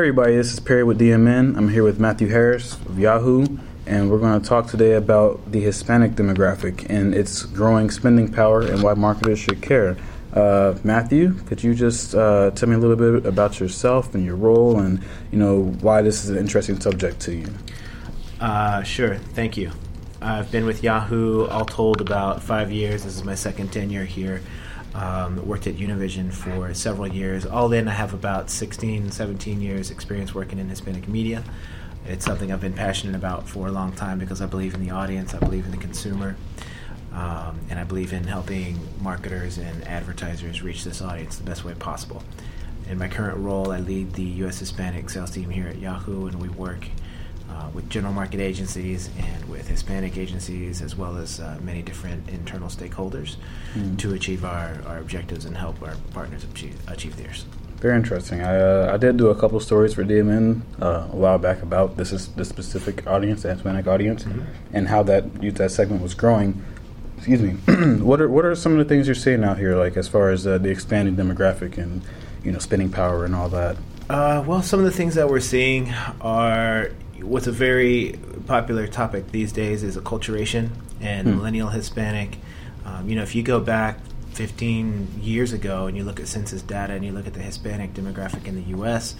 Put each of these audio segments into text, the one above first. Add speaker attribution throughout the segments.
Speaker 1: everybody, this is Perry with DMN. I'm here with Matthew Harris of Yahoo, and we're going to talk today about the Hispanic demographic and its growing spending power and why marketers should care. Uh, Matthew, could you just uh, tell me a little bit about yourself and your role, and you know why this is an interesting subject to you?
Speaker 2: Uh, sure. Thank you. I've been with Yahoo all told about five years. This is my second tenure here. Um, worked at Univision for several years. All in, I have about 16, 17 years experience working in Hispanic media. It's something I've been passionate about for a long time because I believe in the audience, I believe in the consumer, um, and I believe in helping marketers and advertisers reach this audience the best way possible. In my current role, I lead the U.S. Hispanic sales team here at Yahoo, and we work with general market agencies and with Hispanic agencies, as well as uh, many different internal stakeholders, mm. to achieve our, our objectives and help our partners achieve, achieve theirs.
Speaker 1: Very interesting. I, uh, I did do a couple stories for DMN uh, a while back about this is the specific audience, the Hispanic audience, mm-hmm. and how that that segment was growing. Excuse me. what are what are some of the things you're seeing out here, like as far as uh, the expanding demographic and you know spending power and all that?
Speaker 2: Uh, well, some of the things that we're seeing are what's a very popular topic these days is acculturation and hmm. millennial Hispanic. Um, you know, if you go back 15 years ago and you look at census data and you look at the Hispanic demographic in the U.S.,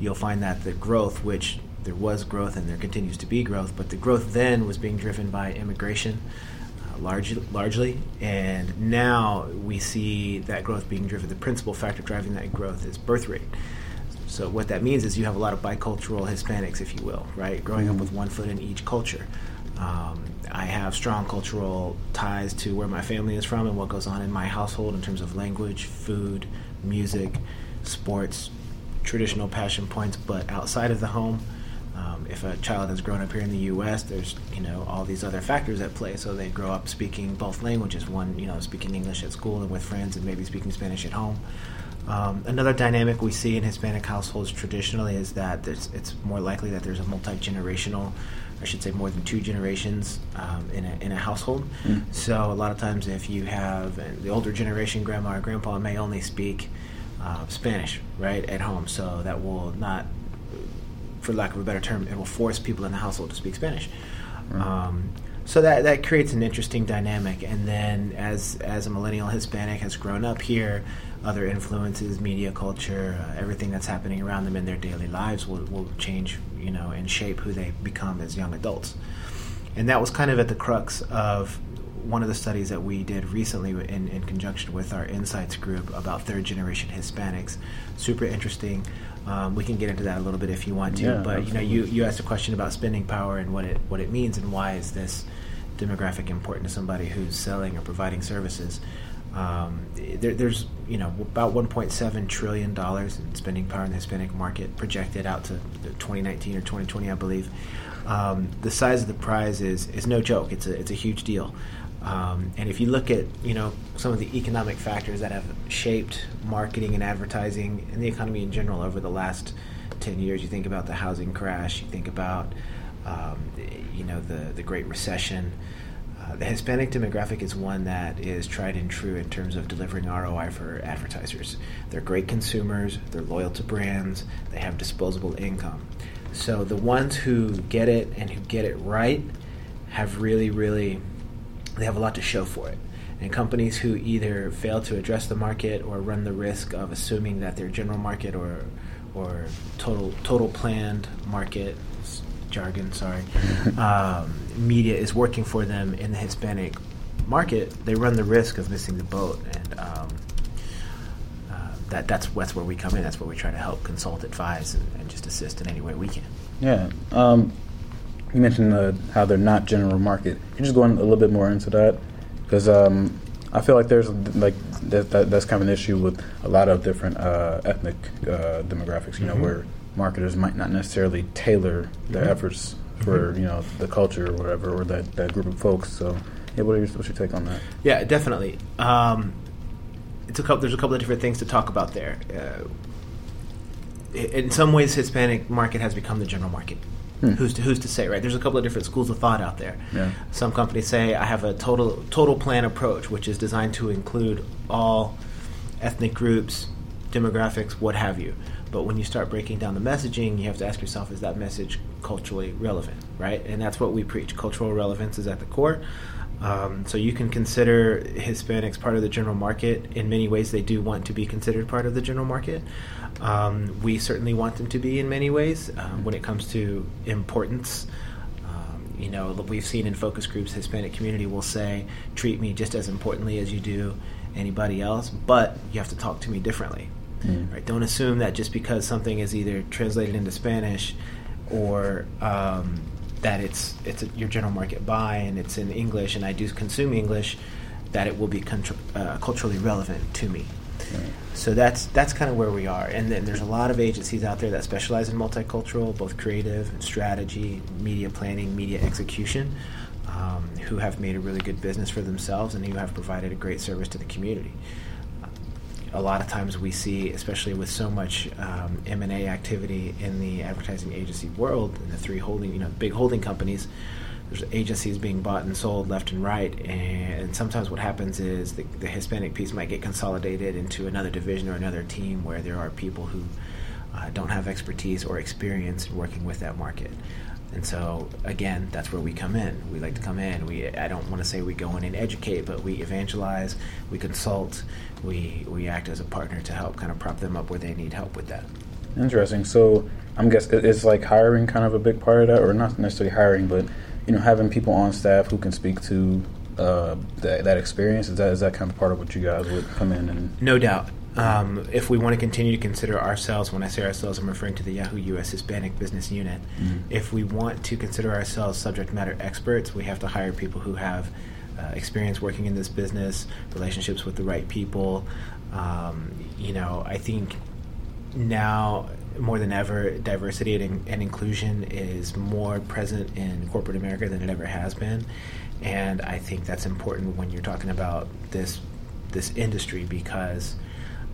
Speaker 2: you'll find that the growth, which there was growth and there continues to be growth, but the growth then was being driven by immigration. Uh, large, largely, and now we see that growth being driven. The principal factor driving that growth is birth rate. So what that means is you have a lot of bicultural Hispanics, if you will, right? Growing mm-hmm. up with one foot in each culture. Um, I have strong cultural ties to where my family is from and what goes on in my household in terms of language, food, music, sports, traditional passion points. But outside of the home, um, if a child has grown up here in the U.S., there's you know all these other factors at play. So they grow up speaking both languages. One, you know, speaking English at school and with friends, and maybe speaking Spanish at home. Um, another dynamic we see in Hispanic households traditionally is that it's more likely that there's a multi generational, I should say, more than two generations um, in, a, in a household. Mm. So, a lot of times, if you have the older generation, grandma or grandpa may only speak uh, Spanish, right, at home. So, that will not, for lack of a better term, it will force people in the household to speak Spanish. Mm. Um, so that that creates an interesting dynamic and then as as a millennial hispanic has grown up here other influences media culture uh, everything that's happening around them in their daily lives will, will change you know and shape who they become as young adults and that was kind of at the crux of one of the studies that we did recently in, in conjunction with our insights group about third generation hispanics super interesting um, we can get into that a little bit if you want to, yeah, but absolutely. you know, you, you asked a question about spending power and what it what it means and why is this demographic important to somebody who's selling or providing services. Um, there, there's you know about 1.7 trillion dollars in spending power in the Hispanic market projected out to 2019 or 2020, I believe. Um, the size of the prize is is no joke. It's a it's a huge deal. Um, and if you look at you know some of the economic factors that have shaped marketing and advertising and the economy in general over the last 10 years, you think about the housing crash, you think about um, you know the the Great Recession. Uh, the Hispanic demographic is one that is tried and true in terms of delivering ROI for advertisers. They're great consumers, they're loyal to brands, they have disposable income. So the ones who get it and who get it right have really, really they have a lot to show for it. And companies who either fail to address the market or run the risk of assuming that their general market or or total total planned market jargon, sorry, um, media is working for them in the Hispanic market, they run the risk of missing the boat, and um, uh, that that's that's where we come in. That's where we try to help, consult, advise, and, and just assist in any way we can.
Speaker 1: Yeah. Um, you mentioned uh, how they're not general market. Can you just go in a little bit more into that? Because um, I feel like there's like that, that, that's kind of an issue with a lot of different uh, ethnic uh, demographics. You know, mm-hmm. where marketers might not necessarily tailor their mm-hmm. efforts for mm-hmm. you know the culture or whatever or that, that group of folks. So, yeah, what your, what's your take on that?
Speaker 2: Yeah, definitely. Um, it's a couple. There's a couple of different things to talk about there. Uh, in some ways, Hispanic market has become the general market. Hmm. Who's to, who's to say, right? There's a couple of different schools of thought out there. Yeah. Some companies say I have a total total plan approach, which is designed to include all ethnic groups, demographics, what have you. But when you start breaking down the messaging, you have to ask yourself, is that message culturally relevant, right? And that's what we preach. Cultural relevance is at the core. Um, so you can consider Hispanics part of the general market. In many ways, they do want to be considered part of the general market. Um, we certainly want them to be in many ways um, when it comes to importance. Um, you know, we've seen in focus groups, Hispanic community will say, "Treat me just as importantly as you do anybody else, but you have to talk to me differently." Mm. Right? Don't assume that just because something is either translated into Spanish or um, that it's it's a, your general market buy and it's in English and I do consume English, that it will be contr- uh, culturally relevant to me. Right. So that's that's kind of where we are, and then there's a lot of agencies out there that specialize in multicultural, both creative and strategy, media planning, media execution, um, who have made a really good business for themselves and who have provided a great service to the community a lot of times we see, especially with so much um, M&A activity in the advertising agency world, the three holding, you know, big holding companies, there's agencies being bought and sold left and right, and sometimes what happens is the, the Hispanic piece might get consolidated into another division or another team where there are people who uh, don't have expertise or experience working with that market. And so again, that's where we come in. We like to come in. We I don't want to say we go in and educate, but we evangelize, we consult, we we act as a partner to help kind of prop them up where they need help with that.
Speaker 1: Interesting. So I'm guessing it's like hiring kind of a big part of that, or not necessarily hiring, but you know having people on staff who can speak to uh, that, that experience. Is that is that kind of part of what you guys would come in and?
Speaker 2: No doubt. Um, if we want to continue to consider ourselves, when I say ourselves, I'm referring to the Yahoo U.S. Hispanic Business Unit. Mm-hmm. If we want to consider ourselves subject matter experts, we have to hire people who have uh, experience working in this business, relationships with the right people. Um, you know, I think now more than ever, diversity and, and, inclusion is more present in corporate America than it ever has been, and I think that's important when you're talking about this this industry because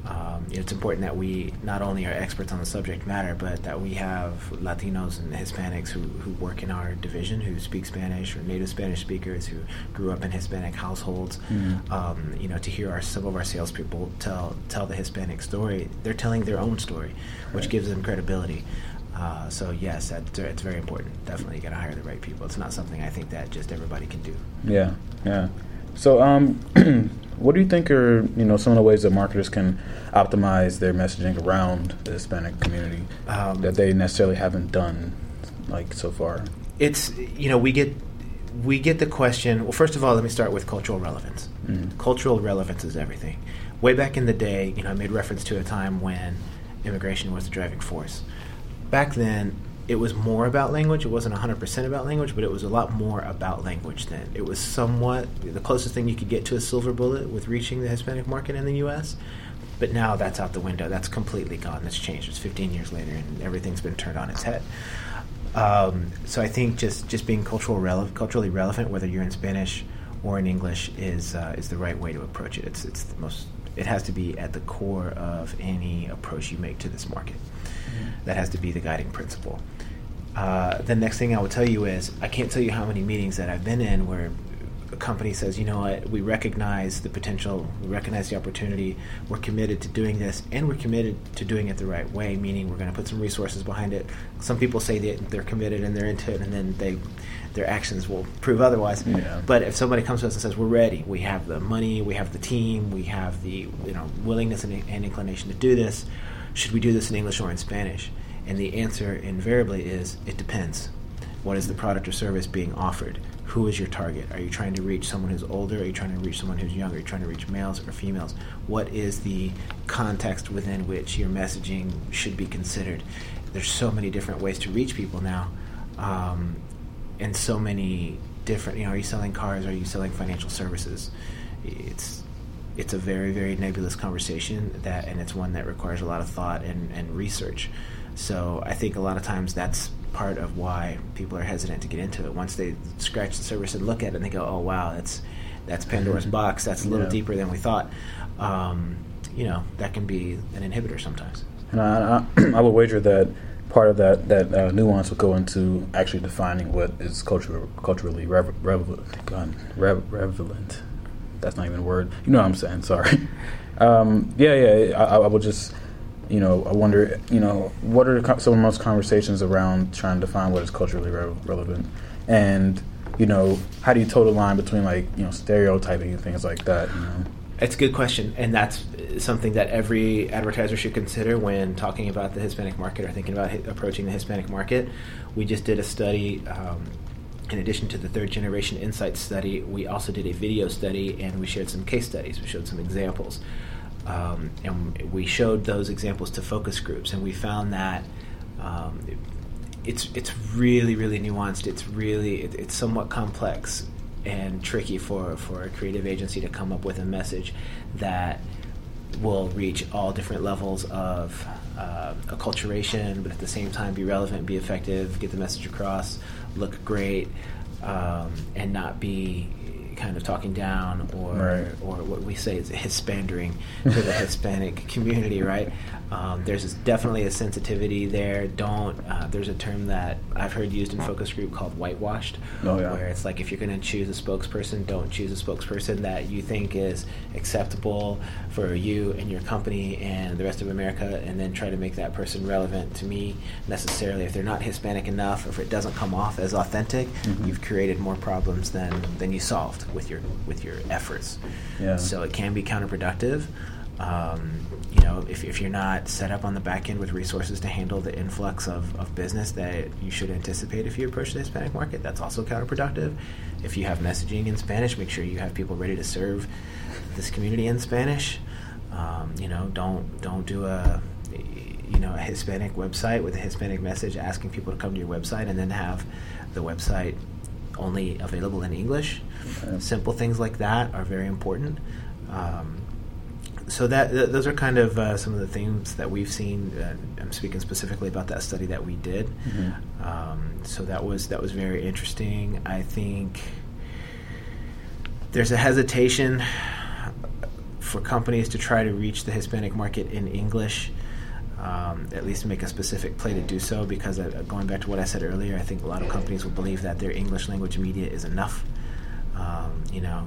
Speaker 2: um, it's important that we not only are experts on the subject matter, but that we have Latinos and Hispanics who, who work in our division, who speak Spanish, or native Spanish speakers who grew up in Hispanic households. Mm-hmm. Um, you know, to hear our, some of our salespeople tell tell the Hispanic story, they're telling their own story, which right. gives them credibility. Uh, so yes, that's, it's very important. Definitely, you got to hire the right people. It's not something I think that just everybody can do.
Speaker 1: Yeah, yeah. So, um, what do you think are you know some of the ways that marketers can optimize their messaging around the Hispanic community um, that they necessarily haven't done like so far?
Speaker 2: It's you know we get we get the question. Well, first of all, let me start with cultural relevance. Mm-hmm. Cultural relevance is everything. Way back in the day, you know, I made reference to a time when immigration was the driving force. Back then, it was more about language. It wasn't 100% about language, but it was a lot more about language then. It was somewhat the closest thing you could get to a silver bullet with reaching the Hispanic market in the U.S. But now that's out the window. That's completely gone. That's changed. It's 15 years later, and everything's been turned on its head. Um, so I think just, just being cultural rele- culturally relevant, whether you're in Spanish or in English, is uh, is the right way to approach it. It's it's the most. It has to be at the core of any approach you make to this market. That has to be the guiding principle. Uh, the next thing I will tell you is I can't tell you how many meetings that I've been in where a company says, you know what, we recognize the potential, we recognize the opportunity, we're committed to doing this, and we're committed to doing it the right way, meaning we're going to put some resources behind it. Some people say that they're committed and they're into it, and then they their actions will prove otherwise. Yeah. But if somebody comes to us and says, we're ready, we have the money, we have the team, we have the you know willingness and, and inclination to do this, should we do this in English or in Spanish? And the answer invariably is it depends. What is the product or service being offered? Who is your target? Are you trying to reach someone who's older? Are you trying to reach someone who's younger? Are you trying to reach males or females? What is the context within which your messaging should be considered? There's so many different ways to reach people now, um, and so many different. You know, are you selling cars? Are you selling financial services? It's it's a very very nebulous conversation that, and it's one that requires a lot of thought and, and research. So I think a lot of times that's part of why people are hesitant to get into it. Once they scratch the surface and look at it, and they go, "Oh wow, that's that's Pandora's mm-hmm. box. That's a little yeah. deeper than we thought." Um, you know, that can be an inhibitor sometimes.
Speaker 1: And I, I, I would wager that part of that that uh, nuance will go into actually defining what is cultural, culturally rev- rev- relevant. That's not even a word. You know what I'm saying? Sorry. Um, yeah, yeah. I, I would just you know, I wonder, you know, what are some of most conversations around trying to define what is culturally re- relevant, and you know, how do you toe the line between like you know stereotyping and things like that? You know?
Speaker 2: It's a good question, and that's something that every advertiser should consider when talking about the Hispanic market or thinking about approaching the Hispanic market. We just did a study. Um, in addition to the third generation insight study, we also did a video study and we shared some case studies. We showed some examples. Um, and we showed those examples to focus groups, and we found that um, it's it's really really nuanced. It's really it, it's somewhat complex and tricky for for a creative agency to come up with a message that will reach all different levels of uh, acculturation, but at the same time be relevant, be effective, get the message across, look great, um, and not be kind of talking down or right. or what we say is hispandering to the Hispanic community, right? Um, there's definitely a sensitivity there. Don't. Uh, there's a term that I've heard used in focus group called whitewashed,
Speaker 1: oh, yeah.
Speaker 2: where it's like if you're going to choose a spokesperson, don't choose a spokesperson that you think is acceptable for you and your company and the rest of America, and then try to make that person relevant to me necessarily. If they're not Hispanic enough, or if it doesn't come off as authentic, mm-hmm. you've created more problems than than you solved with your with your efforts.
Speaker 1: Yeah.
Speaker 2: So it can be counterproductive. Um, you know, if, if you're not set up on the back end with resources to handle the influx of, of business that you should anticipate if you approach the Hispanic market, that's also counterproductive. If you have messaging in Spanish, make sure you have people ready to serve this community in Spanish. Um, you know, don't don't do a you know a Hispanic website with a Hispanic message asking people to come to your website and then have the website only available in English. Okay. Simple things like that are very important. Um, so that th- those are kind of uh, some of the themes that we've seen. Uh, I'm speaking specifically about that study that we did. Mm-hmm. Um, so that was that was very interesting. I think there's a hesitation for companies to try to reach the Hispanic market in English. Um, at least make a specific play to do so because uh, going back to what I said earlier, I think a lot of companies will believe that their English language media is enough. Um, you know,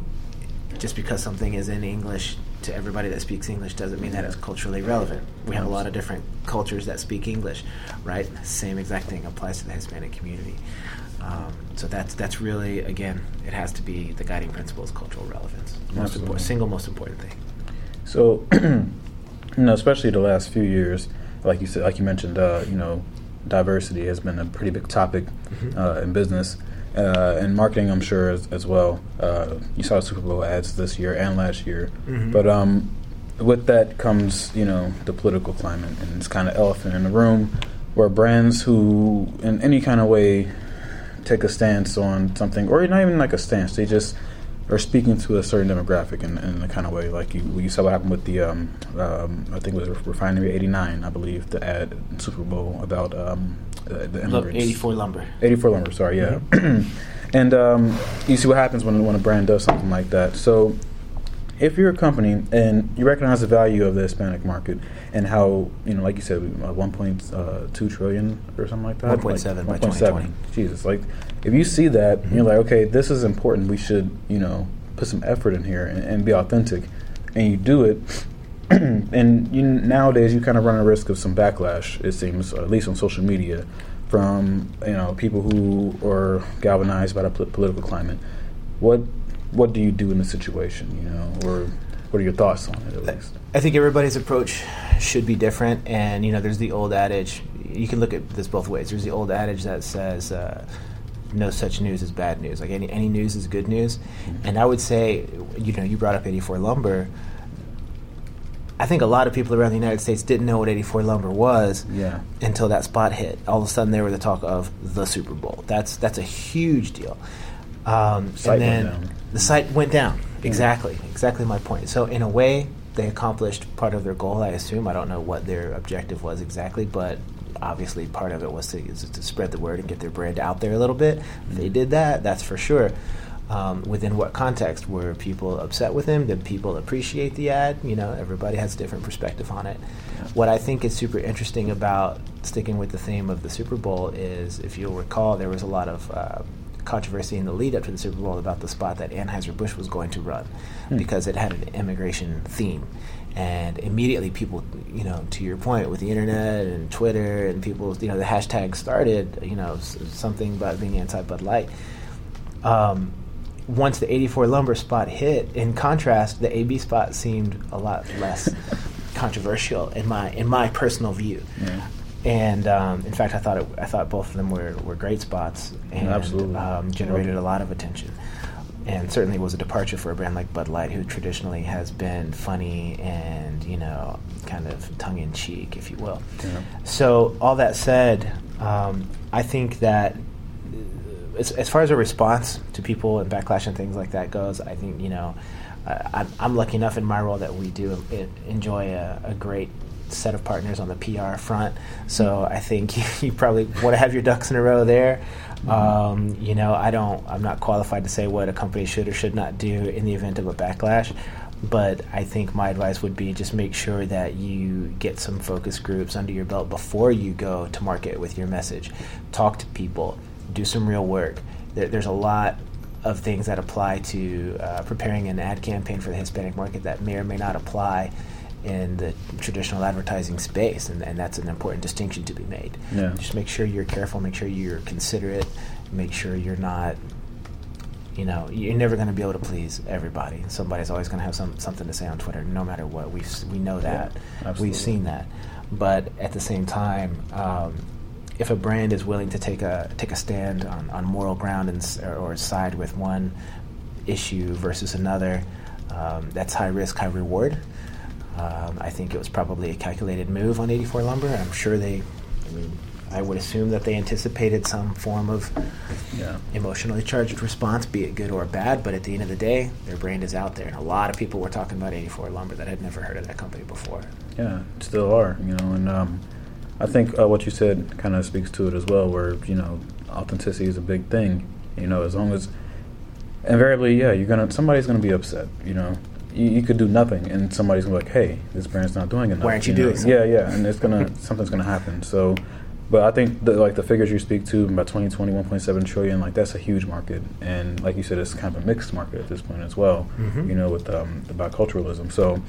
Speaker 2: just because something is in English to everybody that speaks English doesn't mean that it's culturally relevant. We have a lot of different cultures that speak English, right? Same exact thing applies to the Hispanic community. Um, so that's that's really again, it has to be the guiding principle is cultural relevance. Most important, single most important thing.
Speaker 1: So, you know, especially the last few years, like you said, like you mentioned, uh, you know, diversity has been a pretty big topic mm-hmm. uh, in business uh, and marketing, I'm sure as, as well. Uh, you saw the Super Bowl ads this year and last year, mm-hmm. but um, with that comes you know the political climate and it's kind of elephant in the room where brands who in any kind of way take a stance on something or not even like a stance they just are speaking to a certain demographic in, in a kind of way like you, you saw what happened with the um, um, I think it was refinery 89 I believe the ad Super Bowl about um,
Speaker 2: uh, the immigrants. 84 lumber.
Speaker 1: 84 lumber. Sorry, yeah. Mm-hmm. and um, you see what happens when when a brand does something like that. So if you're a company and you recognize the value of the Hispanic market and how you know, like you said, uh, 1.2 uh, trillion or something like that,
Speaker 2: 1.7 like, by 1.7.
Speaker 1: Jesus, like if you see that, mm-hmm. you're like, okay, this is important. We should, you know, put some effort in here and, and be authentic, and you do it. and you, nowadays, you kind of run a risk of some backlash. It seems, at least on social media, from you know people who are galvanized by the political climate. What what do you do in the situation? You know, or what are your thoughts on it? At least,
Speaker 2: I think everybody's approach should be different. And you know, there's the old adage. You can look at this both ways. There's the old adage that says. Uh, no such news is bad news. Like any any news is good news, mm-hmm. and I would say, you know, you brought up 84 lumber I think a lot of people around the United States didn't know what 84 lumber was
Speaker 1: yeah.
Speaker 2: until that spot hit. All of a sudden, they were the talk of the Super Bowl. That's that's a huge deal. Um,
Speaker 1: and
Speaker 2: then the site went down. Exactly, yeah. exactly my point. So in a way, they accomplished part of their goal. I assume. I don't know what their objective was exactly, but obviously part of it was to, to spread the word and get their brand out there a little bit. They did that. That's for sure um, within what context were people upset with him did people appreciate the ad you know everybody has a different perspective on it yeah. what i think is super interesting about sticking with the theme of the super bowl is if you'll recall there was a lot of uh, controversy in the lead up to the super bowl about the spot that anheuser-busch was going to run hmm. because it had an immigration theme and immediately people, you know, to your point with the internet and Twitter and people, you know, the hashtag started, you know, something about being anti Bud Light. Um, once the 84 lumber spot hit, in contrast, the AB spot seemed a lot less controversial in my in my personal view. Yeah. And um, in fact, I thought it, I thought both of them were, were great spots and um, generated a lot of attention and certainly was a departure for a brand like Bud Light, who traditionally has been funny and you know kind of tongue in cheek, if you will. Yeah. So all that said, um, I think that as, as, far as a response to people and backlash and things like that goes, I think you know I, am lucky enough in my role that we do enjoy a, a great set of partners on the PR front. So I think you, you probably want to have your ducks in a row there. Um, you know, I don't. I'm not qualified to say what a company should or should not do in the event of a backlash. But I think my advice would be just make sure that you get some focus groups under your belt before you go to market with your message. Talk to people, do some real work. There, there's a lot of things that apply to uh, preparing an ad campaign for the Hispanic market that may or may not apply in the traditional advertising space, and, and that's an important distinction to be made. Yeah. Just make sure you're careful, make sure you're considerate, make sure you're not. You know, you're never going to be able to please everybody. Somebody's always going to have some something to say on Twitter, no matter what. We we know that, yeah, we've seen that. But at the same time, um, if a brand is willing to take a take a stand on, on moral ground and or, or side with one issue versus another, um, that's high risk, high reward. Um, I think it was probably a calculated move on 84 Lumber. I'm sure they, I mean, I would assume that they anticipated some form of yeah. emotionally charged response, be it good or bad. But at the end of the day, their brand is out there, and a lot of people were talking about 84 Lumber that had never heard of that company before.
Speaker 1: Yeah, still are, you know. And um, I think uh, what you said kind of speaks to it as well, where you know authenticity is a big thing. You know, as long as invariably, yeah, you're gonna somebody's gonna be upset. You know, you, you, could do nothing, and somebody's gonna be like, "Hey, this brand's not doing enough."
Speaker 2: Why aren't you, you doing?
Speaker 1: Yeah, yeah, and it's gonna something's gonna happen. So, but I think the, like the figures you speak to about 2020, 1.7 trillion, like that's a huge market, and like you said, it's kind of a mixed market at this point as well. Mm-hmm. You know, with um, the biculturalism. So,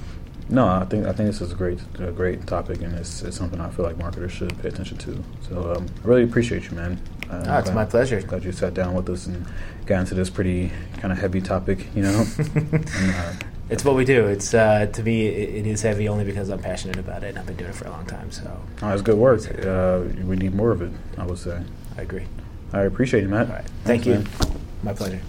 Speaker 1: no, I think I think this is a great a great topic, and it's, it's something I feel like marketers should pay attention to. So, um, I really appreciate you, man.
Speaker 2: Uh, oh, it's glad, my pleasure.
Speaker 1: Glad you sat down with us and got into this pretty kind of heavy topic. You know. and,
Speaker 2: uh, it's what we do. It's uh, to me, it, it is heavy only because I'm passionate about it, and I've been doing it for a long time. So
Speaker 1: oh, that's good work. Uh, we need more of it. I would say.
Speaker 2: I agree.
Speaker 1: I appreciate it, Matt.
Speaker 2: All right. Thank Thanks, you. Man. My pleasure.